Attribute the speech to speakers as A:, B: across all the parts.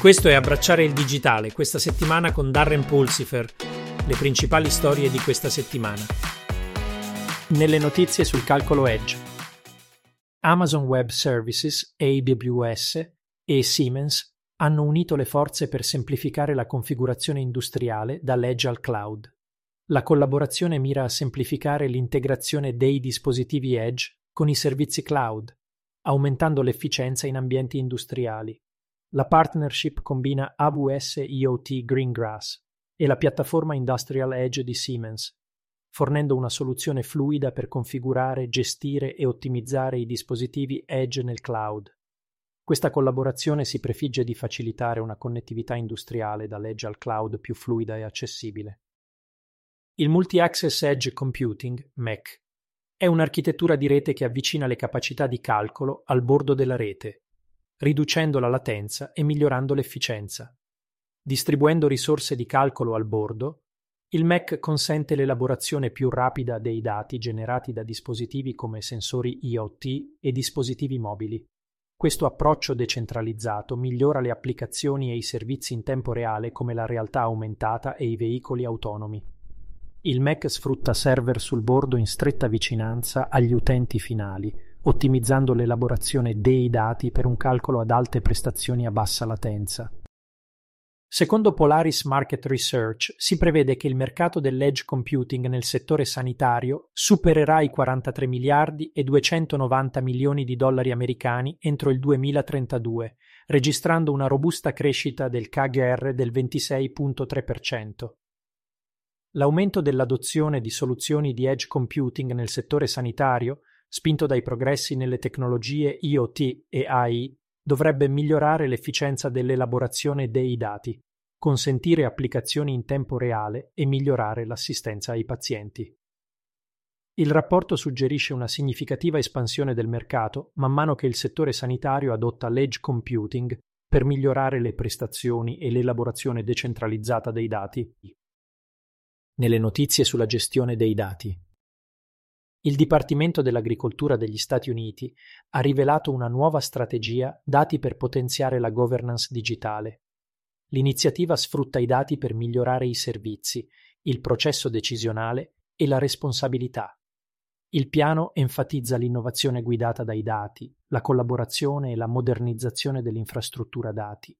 A: Questo è Abbracciare il digitale, questa settimana con Darren Pulsifer, le principali storie di questa settimana. Nelle notizie sul calcolo Edge. Amazon Web Services, AWS, e Siemens hanno unito le forze per semplificare la configurazione industriale dall'Edge al cloud. La collaborazione mira a semplificare l'integrazione dei dispositivi Edge con i servizi cloud, aumentando l'efficienza in ambienti industriali. La partnership combina AWS IoT Greengrass e la piattaforma Industrial Edge di Siemens, fornendo una soluzione fluida per configurare, gestire e ottimizzare i dispositivi Edge nel cloud. Questa collaborazione si prefigge di facilitare una connettività industriale dall'edge al cloud più fluida e accessibile. Il Multi-Access Edge Computing, MEC, è un'architettura di rete che avvicina le capacità di calcolo al bordo della rete, riducendo la latenza e migliorando l'efficienza. Distribuendo risorse di calcolo al bordo, il MEC consente l'elaborazione più rapida dei dati generati da dispositivi come sensori IoT e dispositivi mobili. Questo approccio decentralizzato migliora le applicazioni e i servizi in tempo reale come la realtà aumentata e i veicoli autonomi. Il MEC sfrutta server sul bordo in stretta vicinanza agli utenti finali, ottimizzando l'elaborazione dei dati per un calcolo ad alte prestazioni a bassa latenza. Secondo Polaris Market Research si prevede che il mercato dell'edge computing nel settore sanitario supererà i 43 miliardi e 290 milioni di dollari americani entro il 2032, registrando una robusta crescita del KGR del 26.3%. L'aumento dell'adozione di soluzioni di edge computing nel settore sanitario, spinto dai progressi nelle tecnologie IoT e AI, dovrebbe migliorare l'efficienza dell'elaborazione dei dati, consentire applicazioni in tempo reale e migliorare l'assistenza ai pazienti. Il rapporto suggerisce una significativa espansione del mercato man mano che il settore sanitario adotta l'edge computing per migliorare le prestazioni e l'elaborazione decentralizzata dei dati nelle notizie sulla gestione dei dati. Il Dipartimento dell'Agricoltura degli Stati Uniti ha rivelato una nuova strategia dati per potenziare la governance digitale. L'iniziativa sfrutta i dati per migliorare i servizi, il processo decisionale e la responsabilità. Il piano enfatizza l'innovazione guidata dai dati, la collaborazione e la modernizzazione dell'infrastruttura dati.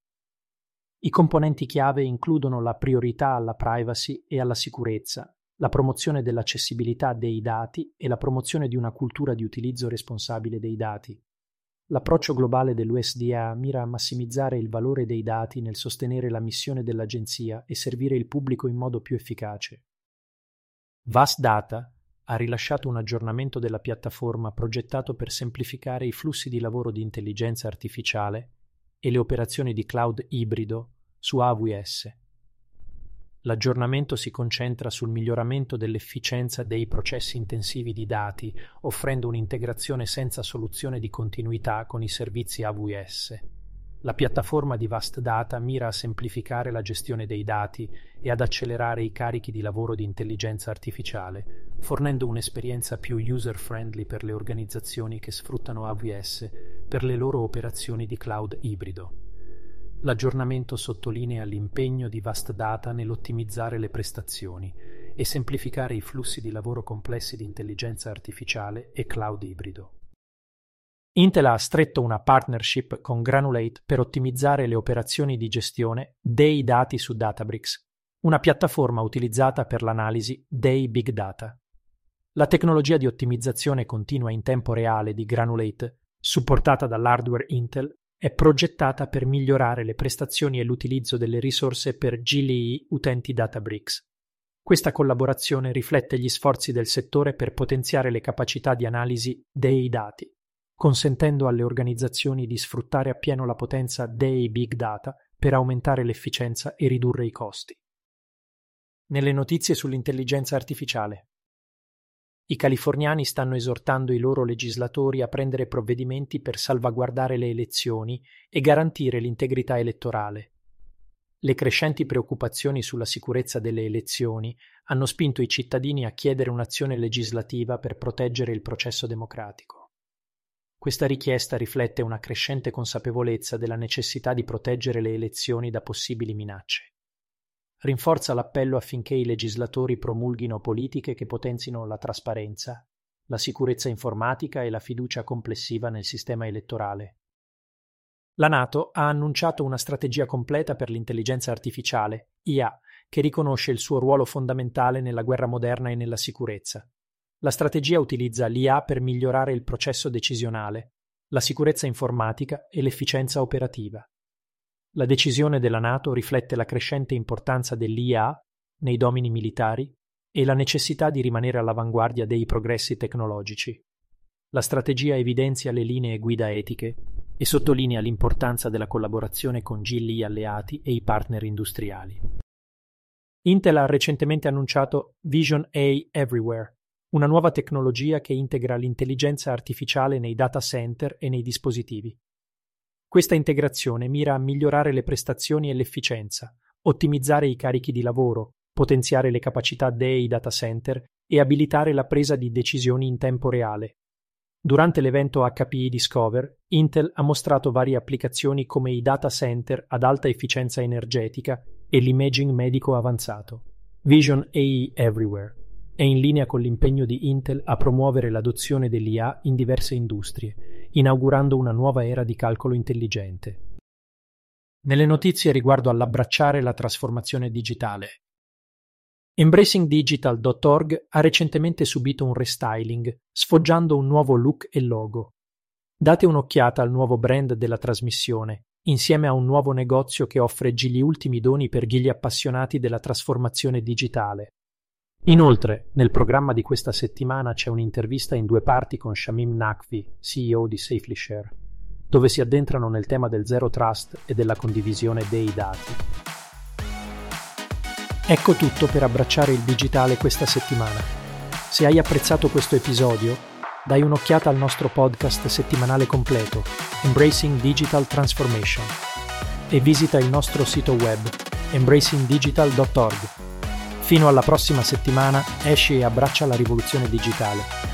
A: I componenti chiave includono la priorità alla privacy e alla sicurezza, la promozione dell'accessibilità dei dati e la promozione di una cultura di utilizzo responsabile dei dati. L'approccio globale dell'USDA mira a massimizzare il valore dei dati nel sostenere la missione dell'agenzia e servire il pubblico in modo più efficace. Vast Data ha rilasciato un aggiornamento della piattaforma progettato per semplificare i flussi di lavoro di intelligenza artificiale e le operazioni di cloud ibrido su AWS. L'aggiornamento si concentra sul miglioramento dell'efficienza dei processi intensivi di dati, offrendo un'integrazione senza soluzione di continuità con i servizi AWS. La piattaforma di Vast Data mira a semplificare la gestione dei dati e ad accelerare i carichi di lavoro di intelligenza artificiale, fornendo un'esperienza più user-friendly per le organizzazioni che sfruttano AWS per le loro operazioni di cloud ibrido. L'aggiornamento sottolinea l'impegno di Vast Data nell'ottimizzare le prestazioni e semplificare i flussi di lavoro complessi di intelligenza artificiale e cloud ibrido. Intel ha stretto una partnership con Granulate per ottimizzare le operazioni di gestione dei dati su Databricks, una piattaforma utilizzata per l'analisi dei big data. La tecnologia di ottimizzazione continua in tempo reale di Granulate, supportata dall'hardware Intel, è progettata per migliorare le prestazioni e l'utilizzo delle risorse per GLI utenti Databricks. Questa collaborazione riflette gli sforzi del settore per potenziare le capacità di analisi dei dati consentendo alle organizzazioni di sfruttare appieno la potenza dei big data per aumentare l'efficienza e ridurre i costi. Nelle notizie sull'intelligenza artificiale. I californiani stanno esortando i loro legislatori a prendere provvedimenti per salvaguardare le elezioni e garantire l'integrità elettorale. Le crescenti preoccupazioni sulla sicurezza delle elezioni hanno spinto i cittadini a chiedere un'azione legislativa per proteggere il processo democratico. Questa richiesta riflette una crescente consapevolezza della necessità di proteggere le elezioni da possibili minacce. Rinforza l'appello affinché i legislatori promulghino politiche che potenzino la trasparenza, la sicurezza informatica e la fiducia complessiva nel sistema elettorale. La Nato ha annunciato una strategia completa per l'intelligenza artificiale, IA, che riconosce il suo ruolo fondamentale nella guerra moderna e nella sicurezza. La strategia utilizza l'IA per migliorare il processo decisionale, la sicurezza informatica e l'efficienza operativa. La decisione della Nato riflette la crescente importanza dell'IA nei domini militari e la necessità di rimanere all'avanguardia dei progressi tecnologici. La strategia evidenzia le linee guida etiche e sottolinea l'importanza della collaborazione con gilli alleati e i partner industriali. Intel ha recentemente annunciato Vision A Everywhere, una nuova tecnologia che integra l'intelligenza artificiale nei data center e nei dispositivi. Questa integrazione mira a migliorare le prestazioni e l'efficienza, ottimizzare i carichi di lavoro, potenziare le capacità dei data center e abilitare la presa di decisioni in tempo reale. Durante l'evento HPE Discover, Intel ha mostrato varie applicazioni come i data center ad alta efficienza energetica e l'imaging medico avanzato. Vision AI Everywhere è in linea con l'impegno di Intel a promuovere l'adozione dell'IA in diverse industrie, inaugurando una nuova era di calcolo intelligente. Nelle notizie riguardo all'abbracciare la trasformazione digitale. EmbracingDigital.org ha recentemente subito un restyling, sfoggiando un nuovo look e logo. Date un'occhiata al nuovo brand della trasmissione, insieme a un nuovo negozio che offre gli ultimi doni per gli appassionati della trasformazione digitale. Inoltre, nel programma di questa settimana c'è un'intervista in due parti con Shamim Nakvi, CEO di SafelyShare, dove si addentrano nel tema del zero trust e della condivisione dei dati. Ecco tutto per abbracciare il digitale questa settimana. Se hai apprezzato questo episodio, dai un'occhiata al nostro podcast settimanale completo, Embracing Digital Transformation, e visita il nostro sito web, embracingdigital.org. Fino alla prossima settimana, esci e abbraccia la rivoluzione digitale.